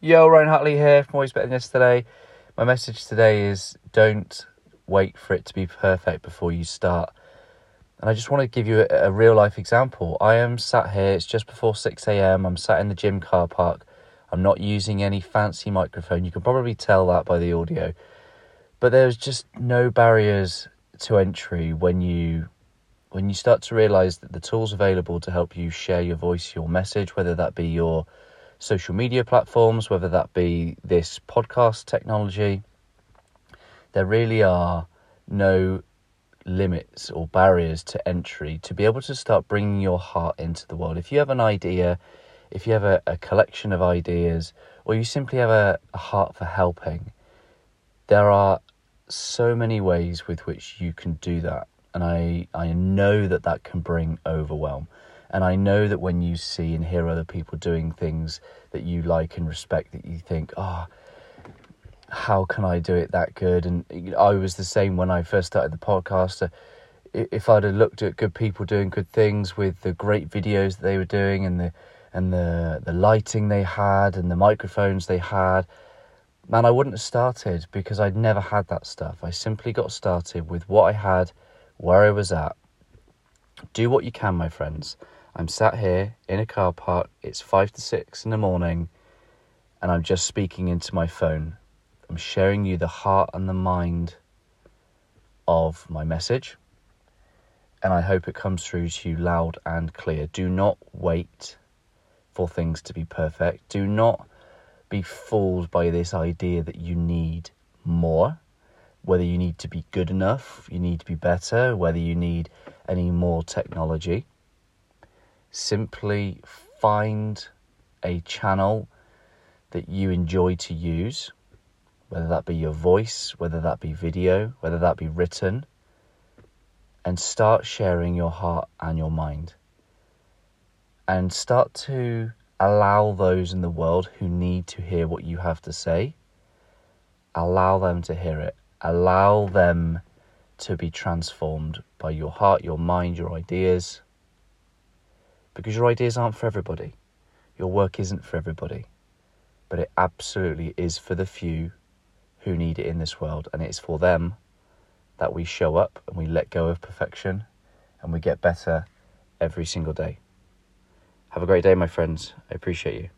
Yo, Ryan Hartley here from Always Better Than Yesterday. My message today is don't wait for it to be perfect before you start. And I just want to give you a, a real life example. I am sat here, it's just before 6 a.m. I'm sat in the gym car park. I'm not using any fancy microphone. You can probably tell that by the audio. But there's just no barriers to entry when you when you start to realize that the tools available to help you share your voice, your message, whether that be your social media platforms, whether that be this podcast technology, there really are no limits or barriers to entry to be able to start bringing your heart into the world. If you have an idea, if you have a, a collection of ideas, or you simply have a, a heart for helping, there are so many ways with which you can do that. And I, I know that that can bring overwhelm. And I know that when you see and hear other people doing things that you like and respect, that you think, oh, how can I do it that good? And I was the same when I first started the podcast. Uh, if I'd have looked at good people doing good things with the great videos that they were doing and the and the the lighting they had and the microphones they had, man, I wouldn't have started because I'd never had that stuff. I simply got started with what I had, where I was at. Do what you can, my friends. I'm sat here in a car park. It's five to six in the morning, and I'm just speaking into my phone. I'm sharing you the heart and the mind of my message, and I hope it comes through to you loud and clear. Do not wait for things to be perfect. Do not be fooled by this idea that you need more, whether you need to be good enough, you need to be better, whether you need any more technology simply find a channel that you enjoy to use, whether that be your voice, whether that be video, whether that be written, and start sharing your heart and your mind. And start to allow those in the world who need to hear what you have to say, allow them to hear it. Allow them to be transformed by your heart, your mind, your ideas because your ideas aren't for everybody. Your work isn't for everybody. But it absolutely is for the few who need it in this world. And it's for them that we show up and we let go of perfection and we get better every single day. Have a great day, my friends. I appreciate you.